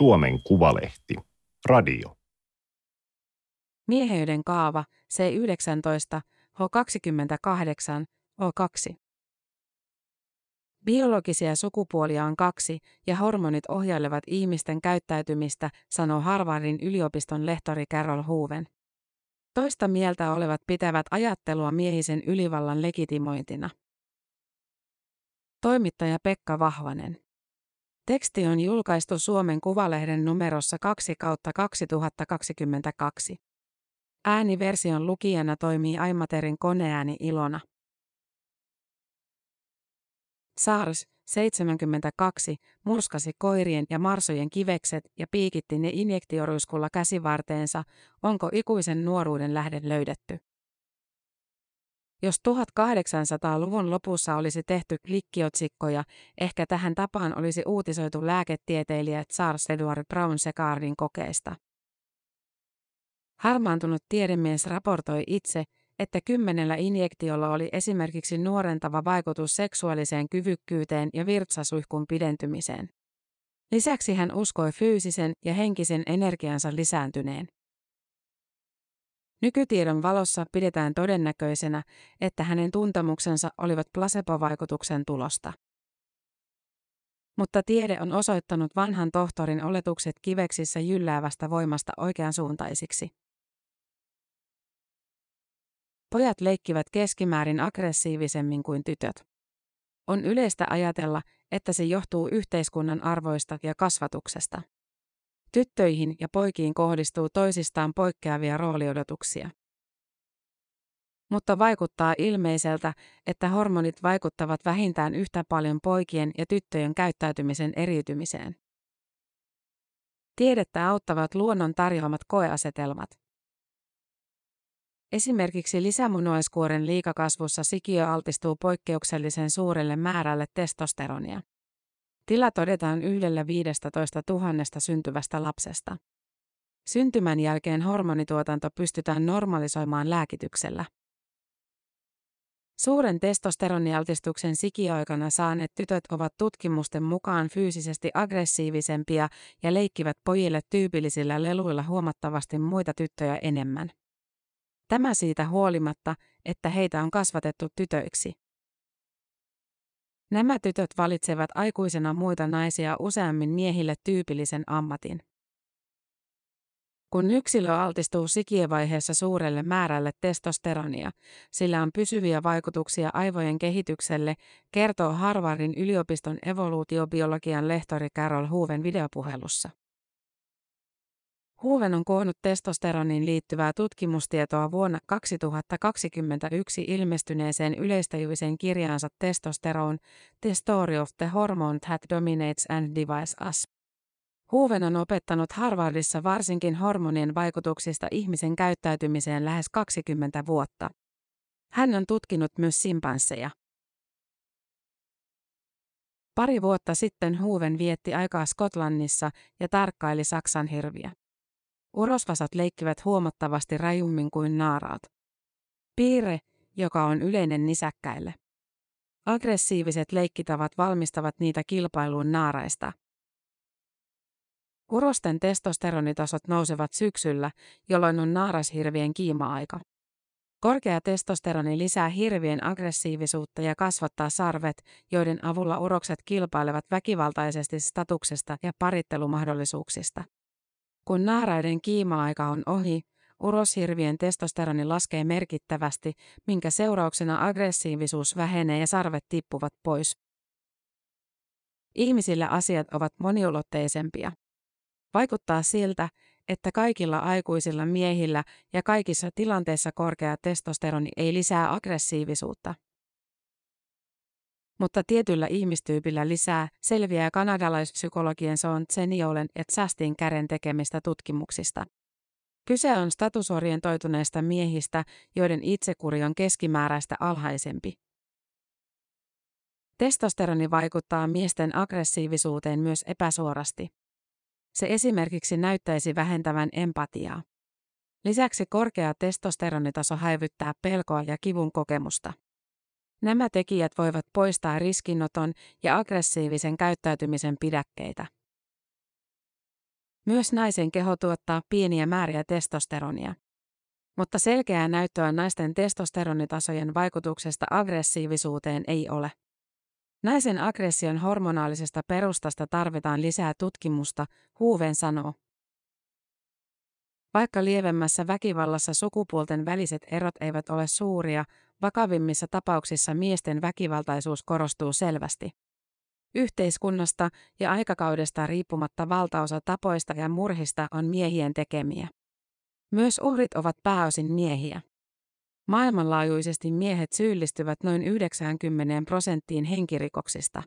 Suomen Kuvalehti. Radio. Mieheyden kaava C19, H28, O2. Biologisia sukupuolia on kaksi ja hormonit ohjailevat ihmisten käyttäytymistä, sanoo Harvardin yliopiston lehtori Carol Hooven. Toista mieltä olevat pitävät ajattelua miehisen ylivallan legitimointina. Toimittaja Pekka Vahvanen. Teksti on julkaistu Suomen Kuvalehden numerossa 2 kautta 2022. Ääniversion lukijana toimii Aimaterin koneääni Ilona. SARS 72 murskasi koirien ja marsojen kivekset ja piikitti ne injektioruiskulla käsivarteensa, onko ikuisen nuoruuden lähde löydetty. Jos 1800-luvun lopussa olisi tehty klikkiotsikkoja, ehkä tähän tapaan olisi uutisoitu lääketieteilijä Charles Edward Brown Secardin kokeista. Harmaantunut tiedemies raportoi itse, että kymmenellä injektiolla oli esimerkiksi nuorentava vaikutus seksuaaliseen kyvykkyyteen ja virtsasuihkun pidentymiseen. Lisäksi hän uskoi fyysisen ja henkisen energiansa lisääntyneen. Nykytiedon valossa pidetään todennäköisenä, että hänen tuntemuksensa olivat placebo-vaikutuksen tulosta. Mutta tiede on osoittanut vanhan tohtorin oletukset kiveksissä jylläävästä voimasta oikeansuuntaisiksi. Pojat leikkivät keskimäärin aggressiivisemmin kuin tytöt. On yleistä ajatella, että se johtuu yhteiskunnan arvoista ja kasvatuksesta. Tyttöihin ja poikiin kohdistuu toisistaan poikkeavia rooliodotuksia. Mutta vaikuttaa ilmeiseltä, että hormonit vaikuttavat vähintään yhtä paljon poikien ja tyttöjen käyttäytymisen eriytymiseen. Tiedettä auttavat luonnon tarjoamat koeasetelmat. Esimerkiksi lisämunuaiskuoren liikakasvussa sikiö altistuu poikkeuksellisen suurelle määrälle testosteronia. Tila todetaan yhdellä 15 000 syntyvästä lapsesta. Syntymän jälkeen hormonituotanto pystytään normalisoimaan lääkityksellä. Suuren testosteronialtistuksen sikiöaikana saaneet tytöt ovat tutkimusten mukaan fyysisesti aggressiivisempia ja leikkivät pojille tyypillisillä leluilla huomattavasti muita tyttöjä enemmän. Tämä siitä huolimatta, että heitä on kasvatettu tytöiksi. Nämä tytöt valitsevat aikuisena muita naisia useammin miehille tyypillisen ammatin. Kun yksilö altistuu sikievaiheessa suurelle määrälle testosteronia, sillä on pysyviä vaikutuksia aivojen kehitykselle, kertoo Harvardin yliopiston evoluutiobiologian lehtori Carol Hooven videopuhelussa. Hooven on koonnut testosteroniin liittyvää tutkimustietoa vuonna 2021 ilmestyneeseen yleistajuiseen kirjaansa Testosterone, The Story of the Hormone That Dominates and Divides Us. Hooven on opettanut Harvardissa varsinkin hormonien vaikutuksista ihmisen käyttäytymiseen lähes 20 vuotta. Hän on tutkinut myös simpansseja. Pari vuotta sitten Hooven vietti aikaa Skotlannissa ja tarkkaili Saksan hirviä. Urosvasat leikkivät huomattavasti rajummin kuin naaraat. Piirre, joka on yleinen nisäkkäille. Aggressiiviset leikkitavat valmistavat niitä kilpailuun naaraista. Urosten testosteronitasot nousevat syksyllä, jolloin on naarashirvien kiima-aika. Korkea testosteroni lisää hirvien aggressiivisuutta ja kasvattaa sarvet, joiden avulla urokset kilpailevat väkivaltaisesti statuksesta ja parittelumahdollisuuksista. Kun naaraiden kiima-aika on ohi, uroshirvien testosteroni laskee merkittävästi, minkä seurauksena aggressiivisuus vähenee ja sarvet tippuvat pois. Ihmisillä asiat ovat moniulotteisempia. Vaikuttaa siltä, että kaikilla aikuisilla miehillä ja kaikissa tilanteissa korkea testosteroni ei lisää aggressiivisuutta mutta tietyllä ihmistyypillä lisää, selviää kanadalaispsykologien Sean Zeniolen ja Justin Kären tekemistä tutkimuksista. Kyse on statusorientoituneista miehistä, joiden itsekuri on keskimääräistä alhaisempi. Testosteroni vaikuttaa miesten aggressiivisuuteen myös epäsuorasti. Se esimerkiksi näyttäisi vähentävän empatiaa. Lisäksi korkea testosteronitaso häivyttää pelkoa ja kivun kokemusta. Nämä tekijät voivat poistaa riskinoton ja aggressiivisen käyttäytymisen pidäkkeitä. Myös naisen keho tuottaa pieniä määriä testosteronia. Mutta selkeää näyttöä naisten testosteronitasojen vaikutuksesta aggressiivisuuteen ei ole. Naisen aggression hormonaalisesta perustasta tarvitaan lisää tutkimusta, Huuven sanoo. Vaikka lievemmässä väkivallassa sukupuolten väliset erot eivät ole suuria, vakavimmissa tapauksissa miesten väkivaltaisuus korostuu selvästi. Yhteiskunnasta ja aikakaudesta riippumatta valtaosa tapoista ja murhista on miehien tekemiä. Myös uhrit ovat pääosin miehiä. Maailmanlaajuisesti miehet syyllistyvät noin 90 prosenttiin henkirikoksista.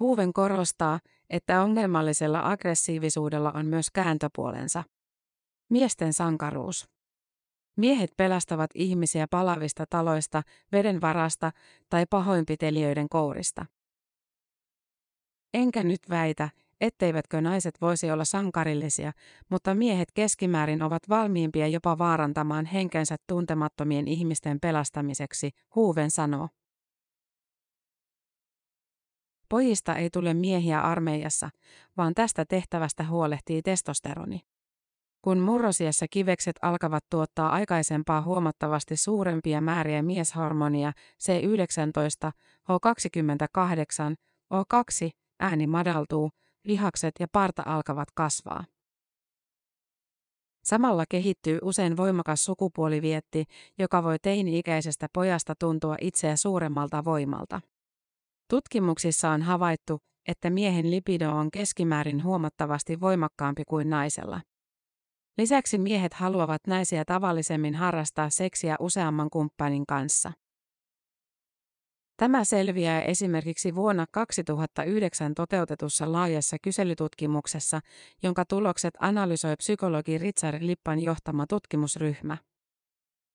Huuven korostaa, että ongelmallisella aggressiivisuudella on myös kääntöpuolensa. Miesten sankaruus. Miehet pelastavat ihmisiä palavista taloista, veden varasta tai pahoinpitelijöiden kourista. Enkä nyt väitä, etteivätkö naiset voisi olla sankarillisia, mutta miehet keskimäärin ovat valmiimpia jopa vaarantamaan henkensä tuntemattomien ihmisten pelastamiseksi, Huuven sanoo. Pojista ei tule miehiä armeijassa, vaan tästä tehtävästä huolehtii testosteroni. Kun murrosiassa kivekset alkavat tuottaa aikaisempaa huomattavasti suurempia määriä mieshormonia C19, H28, O2, ääni madaltuu, lihakset ja parta alkavat kasvaa. Samalla kehittyy usein voimakas sukupuolivietti, joka voi teini-ikäisestä pojasta tuntua itseä suuremmalta voimalta. Tutkimuksissa on havaittu, että miehen lipido on keskimäärin huomattavasti voimakkaampi kuin naisella. Lisäksi miehet haluavat naisia tavallisemmin harrastaa seksiä useamman kumppanin kanssa. Tämä selviää esimerkiksi vuonna 2009 toteutetussa laajassa kyselytutkimuksessa, jonka tulokset analysoi psykologi Richard Lippan johtama tutkimusryhmä.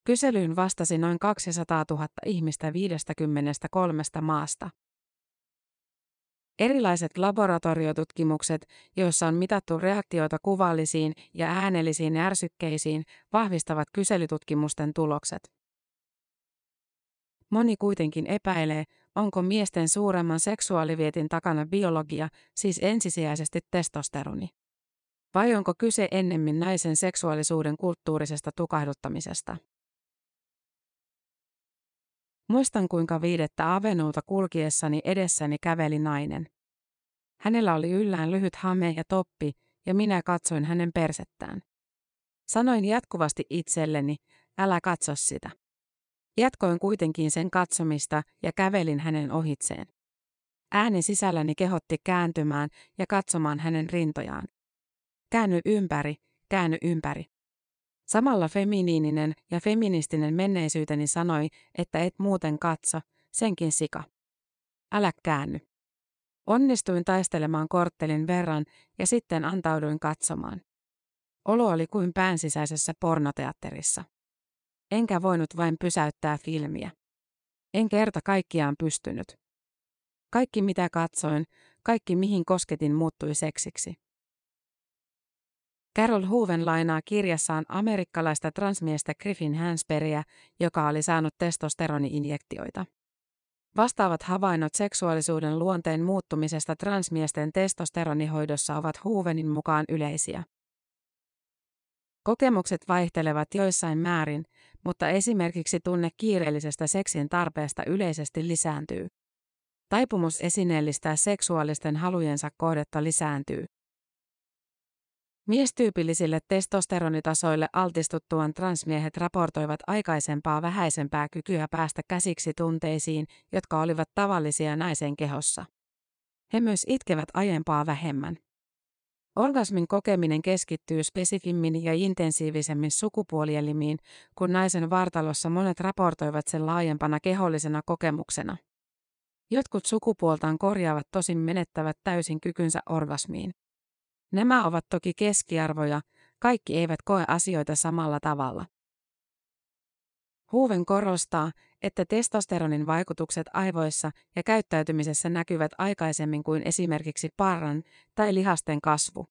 Kyselyyn vastasi noin 200 000 ihmistä 53 maasta. Erilaiset laboratoriotutkimukset, joissa on mitattu reaktioita kuvallisiin ja äänellisiin ärsykkeisiin, vahvistavat kyselytutkimusten tulokset. Moni kuitenkin epäilee, onko miesten suuremman seksuaalivietin takana biologia, siis ensisijaisesti testosteroni. Vai onko kyse ennemmin naisen seksuaalisuuden kulttuurisesta tukahduttamisesta? Muistan kuinka viidettä avenuuta kulkiessani edessäni käveli nainen. Hänellä oli yllään lyhyt hame ja toppi, ja minä katsoin hänen persettään. Sanoin jatkuvasti itselleni, älä katso sitä. Jatkoin kuitenkin sen katsomista ja kävelin hänen ohitseen. Ääni sisälläni kehotti kääntymään ja katsomaan hänen rintojaan. Käänny ympäri, käänny ympäri. Samalla feminiininen ja feministinen menneisyyteni sanoi, että et muuten katso, senkin sika. Älä käänny. Onnistuin taistelemaan korttelin verran ja sitten antauduin katsomaan. Olo oli kuin päänsisäisessä pornoteatterissa. Enkä voinut vain pysäyttää filmiä. En kerta kaikkiaan pystynyt. Kaikki mitä katsoin, kaikki mihin kosketin muuttui seksiksi. Carol Hooven lainaa kirjassaan amerikkalaista transmiestä Griffin Hansberryä, joka oli saanut testosteroni-injektioita. Vastaavat havainnot seksuaalisuuden luonteen muuttumisesta transmiesten testosteronihoidossa ovat Hoovenin mukaan yleisiä. Kokemukset vaihtelevat joissain määrin, mutta esimerkiksi tunne kiireellisestä seksin tarpeesta yleisesti lisääntyy. Taipumus esineellistää seksuaalisten halujensa kohdetta lisääntyy. Miestyypillisille testosteronitasoille altistuttuaan transmiehet raportoivat aikaisempaa vähäisempää kykyä päästä käsiksi tunteisiin, jotka olivat tavallisia naisen kehossa. He myös itkevät aiempaa vähemmän. Orgasmin kokeminen keskittyy spesifimmin ja intensiivisemmin sukupuolielimiin, kun naisen vartalossa monet raportoivat sen laajempana kehollisena kokemuksena. Jotkut sukupuoltaan korjaavat tosin menettävät täysin kykynsä orgasmiin. Nämä ovat toki keskiarvoja, kaikki eivät koe asioita samalla tavalla. Huuven korostaa, että testosteronin vaikutukset aivoissa ja käyttäytymisessä näkyvät aikaisemmin kuin esimerkiksi parran tai lihasten kasvu.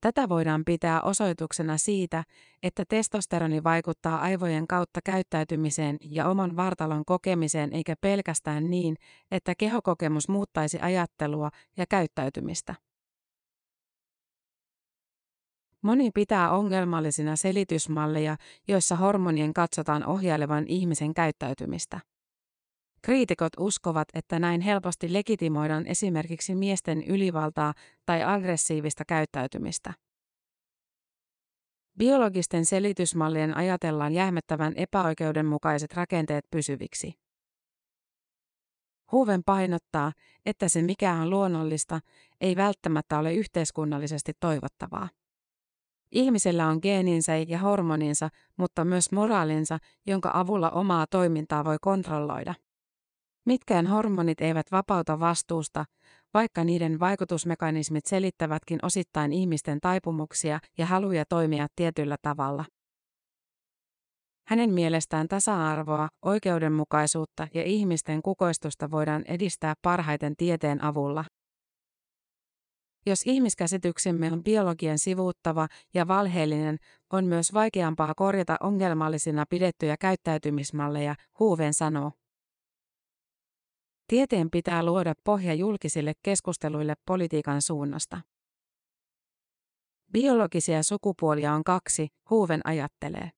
Tätä voidaan pitää osoituksena siitä, että testosteroni vaikuttaa aivojen kautta käyttäytymiseen ja oman vartalon kokemiseen eikä pelkästään niin, että kehokokemus muuttaisi ajattelua ja käyttäytymistä. Moni pitää ongelmallisina selitysmalleja, joissa hormonien katsotaan ohjailevan ihmisen käyttäytymistä. Kriitikot uskovat, että näin helposti legitimoidaan esimerkiksi miesten ylivaltaa tai aggressiivista käyttäytymistä. Biologisten selitysmallien ajatellaan jähmettävän epäoikeudenmukaiset rakenteet pysyviksi. Huven painottaa, että se mikä on luonnollista, ei välttämättä ole yhteiskunnallisesti toivottavaa. Ihmisellä on geeninsä ja hormoninsa, mutta myös moraalinsa, jonka avulla omaa toimintaa voi kontrolloida. Mitkään hormonit eivät vapauta vastuusta, vaikka niiden vaikutusmekanismit selittävätkin osittain ihmisten taipumuksia ja haluja toimia tietyllä tavalla. Hänen mielestään tasa-arvoa, oikeudenmukaisuutta ja ihmisten kukoistusta voidaan edistää parhaiten tieteen avulla. Jos ihmiskäsityksemme on biologian sivuuttava ja valheellinen, on myös vaikeampaa korjata ongelmallisina pidettyjä käyttäytymismalleja, Huuven sanoo. Tieteen pitää luoda pohja julkisille keskusteluille politiikan suunnasta. Biologisia sukupuolia on kaksi, Huuven ajattelee.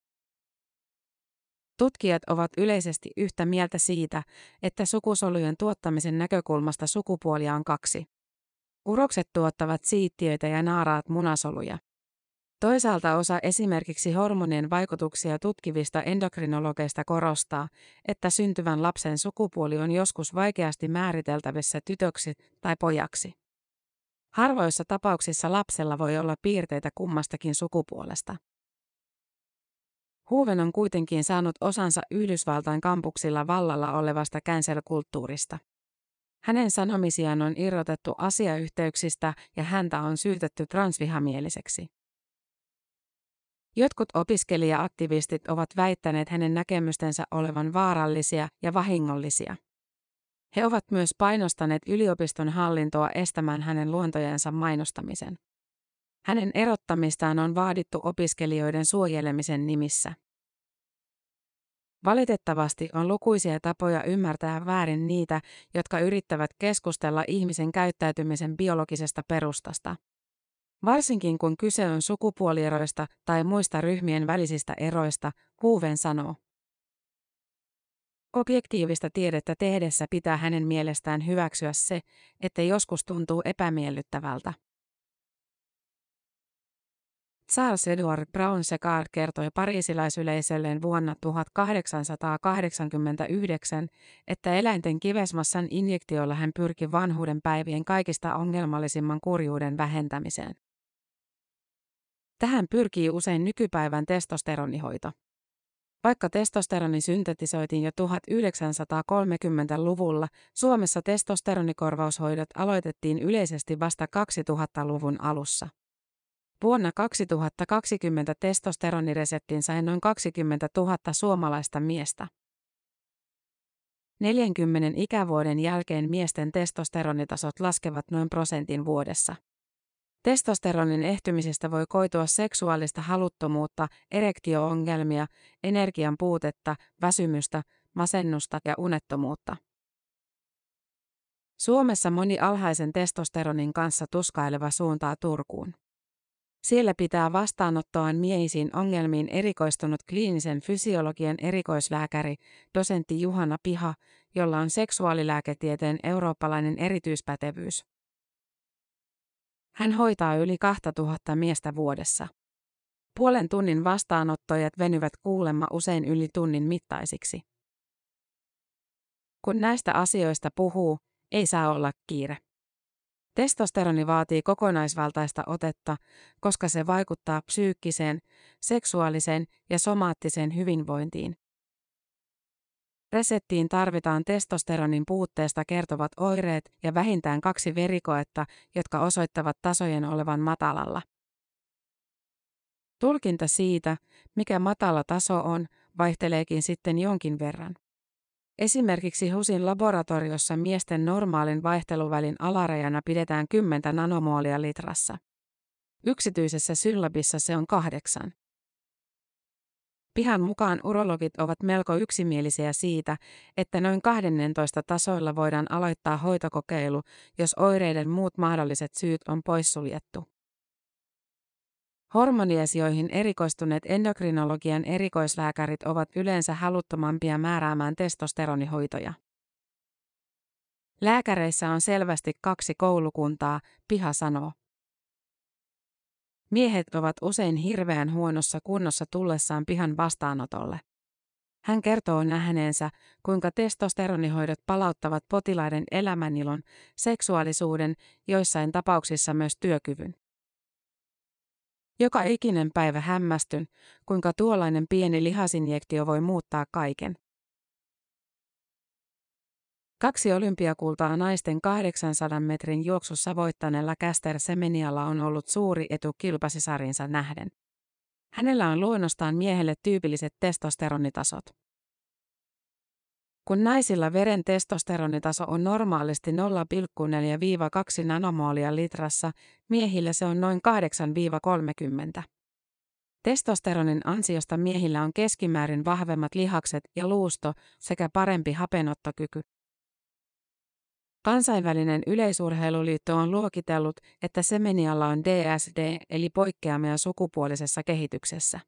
Tutkijat ovat yleisesti yhtä mieltä siitä, että sukusolujen tuottamisen näkökulmasta sukupuolia on kaksi. Urokset tuottavat siittiöitä ja naaraat munasoluja. Toisaalta osa esimerkiksi hormonien vaikutuksia tutkivista endokrinologeista korostaa, että syntyvän lapsen sukupuoli on joskus vaikeasti määriteltävissä tytöksi tai pojaksi. Harvoissa tapauksissa lapsella voi olla piirteitä kummastakin sukupuolesta. Huven on kuitenkin saanut osansa Yhdysvaltain kampuksilla vallalla olevasta cancel-kulttuurista. Hänen sanomisiaan on irrotettu asiayhteyksistä ja häntä on syytetty transvihamieliseksi. Jotkut opiskelija-aktivistit ovat väittäneet hänen näkemystensä olevan vaarallisia ja vahingollisia. He ovat myös painostaneet yliopiston hallintoa estämään hänen luontojensa mainostamisen. Hänen erottamistaan on vaadittu opiskelijoiden suojelemisen nimissä. Valitettavasti on lukuisia tapoja ymmärtää väärin niitä, jotka yrittävät keskustella ihmisen käyttäytymisen biologisesta perustasta. Varsinkin kun kyse on sukupuolieroista tai muista ryhmien välisistä eroista, Huven sanoo. Objektiivista tiedettä tehdessä pitää hänen mielestään hyväksyä se, että joskus tuntuu epämiellyttävältä. Charles Edward Brown Sequard kertoi pariisilaisyleisölleen vuonna 1889, että eläinten kivesmassan injektiolla hän pyrki vanhuuden päivien kaikista ongelmallisimman kurjuuden vähentämiseen. Tähän pyrkii usein nykypäivän testosteronihoito. Vaikka testosteroni syntetisoitiin jo 1930-luvulla, Suomessa testosteronikorvaushoidot aloitettiin yleisesti vasta 2000-luvun alussa. Vuonna 2020 testosteronireseptin sai noin 20 000 suomalaista miestä. 40 ikävuoden jälkeen miesten testosteronitasot laskevat noin prosentin vuodessa. Testosteronin ehtymisestä voi koitua seksuaalista haluttomuutta, erektioongelmia, energian puutetta, väsymystä, masennusta ja unettomuutta. Suomessa moni alhaisen testosteronin kanssa tuskaileva suuntaa Turkuun. Siellä pitää vastaanottoaan miehisiin ongelmiin erikoistunut kliinisen fysiologian erikoislääkäri, dosentti Juhana Piha, jolla on seksuaalilääketieteen eurooppalainen erityispätevyys. Hän hoitaa yli 2000 miestä vuodessa. Puolen tunnin vastaanottojat venyvät kuulemma usein yli tunnin mittaisiksi. Kun näistä asioista puhuu, ei saa olla kiire. Testosteroni vaatii kokonaisvaltaista otetta, koska se vaikuttaa psyykkiseen, seksuaaliseen ja somaattiseen hyvinvointiin. Reseptiin tarvitaan testosteronin puutteesta kertovat oireet ja vähintään kaksi verikoetta, jotka osoittavat tasojen olevan matalalla. Tulkinta siitä, mikä matala taso on, vaihteleekin sitten jonkin verran. Esimerkiksi HUSin laboratoriossa miesten normaalin vaihteluvälin alarajana pidetään 10 nanomolia litrassa. Yksityisessä syllabissa se on kahdeksan. Pihan mukaan urologit ovat melko yksimielisiä siitä, että noin 12 tasoilla voidaan aloittaa hoitokokeilu, jos oireiden muut mahdolliset syyt on poissuljettu. Hormoniesioihin erikoistuneet endokrinologian erikoislääkärit ovat yleensä haluttomampia määräämään testosteronihoitoja. Lääkäreissä on selvästi kaksi koulukuntaa, Piha sanoo. Miehet ovat usein hirveän huonossa kunnossa tullessaan pihan vastaanotolle. Hän kertoo nähneensä, kuinka testosteronihoidot palauttavat potilaiden elämänilon, seksuaalisuuden, joissain tapauksissa myös työkyvyn. Joka ikinen päivä hämmästyn, kuinka tuollainen pieni lihasinjektio voi muuttaa kaiken. Kaksi olympiakultaa naisten 800 metrin juoksussa voittaneella Käster Semenialla on ollut suuri etu kilpasisarinsa nähden. Hänellä on luonnostaan miehelle tyypilliset testosteronitasot. Kun naisilla veren testosteronitaso on normaalisti 0,4-2 nanomoolia litrassa, miehillä se on noin 8-30. Testosteronin ansiosta miehillä on keskimäärin vahvemmat lihakset ja luusto sekä parempi hapenottokyky. Kansainvälinen yleisurheiluliitto on luokitellut, että semenialla on DSD eli poikkeamia sukupuolisessa kehityksessä.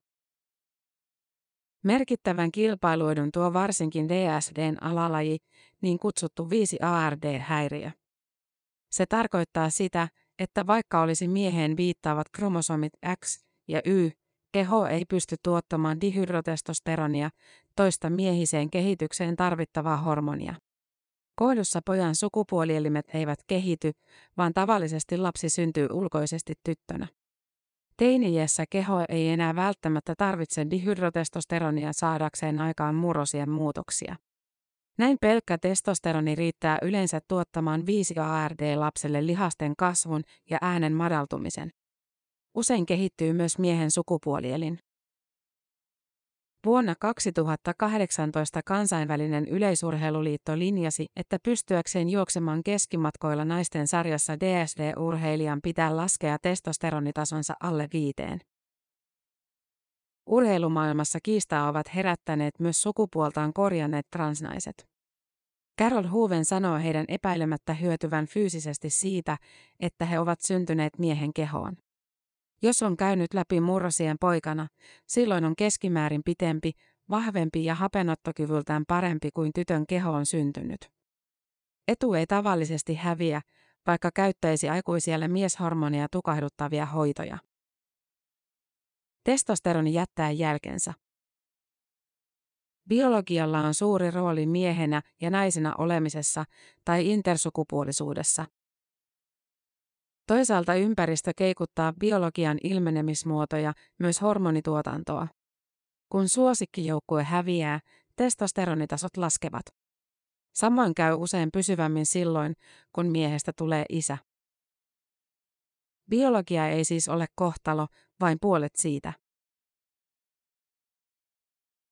Merkittävän kilpailuedun tuo varsinkin DSDn alalaji, niin kutsuttu 5ARD-häiriö. Se tarkoittaa sitä, että vaikka olisi mieheen viittaavat kromosomit X ja Y, keho ei pysty tuottamaan dihydrotestosteronia, toista miehiseen kehitykseen tarvittavaa hormonia. Kohdussa pojan sukupuolielimet eivät kehity, vaan tavallisesti lapsi syntyy ulkoisesti tyttönä. Teiniässä keho ei enää välttämättä tarvitse dihydrotestosteronia saadakseen aikaan murrosien muutoksia. Näin pelkkä testosteroni riittää yleensä tuottamaan 5 ARD lapselle lihasten kasvun ja äänen madaltumisen. Usein kehittyy myös miehen sukupuolielin. Vuonna 2018 kansainvälinen yleisurheiluliitto linjasi, että pystyäkseen juoksemaan keskimatkoilla naisten sarjassa DSD-urheilijan pitää laskea testosteronitasonsa alle viiteen. Urheilumaailmassa kiistaa ovat herättäneet myös sukupuoltaan korjanneet transnaiset. Carol Hooven sanoo heidän epäilemättä hyötyvän fyysisesti siitä, että he ovat syntyneet miehen kehoon. Jos on käynyt läpi murrosien poikana, silloin on keskimäärin pitempi, vahvempi ja hapenottokyvyltään parempi kuin tytön keho on syntynyt. Etu ei tavallisesti häviä, vaikka käyttäisi aikuisielle mieshormonia tukahduttavia hoitoja. Testosteroni jättää jälkensä. Biologialla on suuri rooli miehenä ja naisena olemisessa tai intersukupuolisuudessa. Toisaalta ympäristö keikuttaa biologian ilmenemismuotoja, myös hormonituotantoa. Kun suosikkijoukkue häviää, testosteronitasot laskevat. Samoin käy usein pysyvämmin silloin, kun miehestä tulee isä. Biologia ei siis ole kohtalo, vain puolet siitä.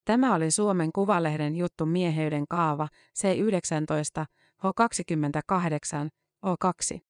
Tämä oli Suomen Kuvalehden juttu mieheyden kaava C19, H28, O2.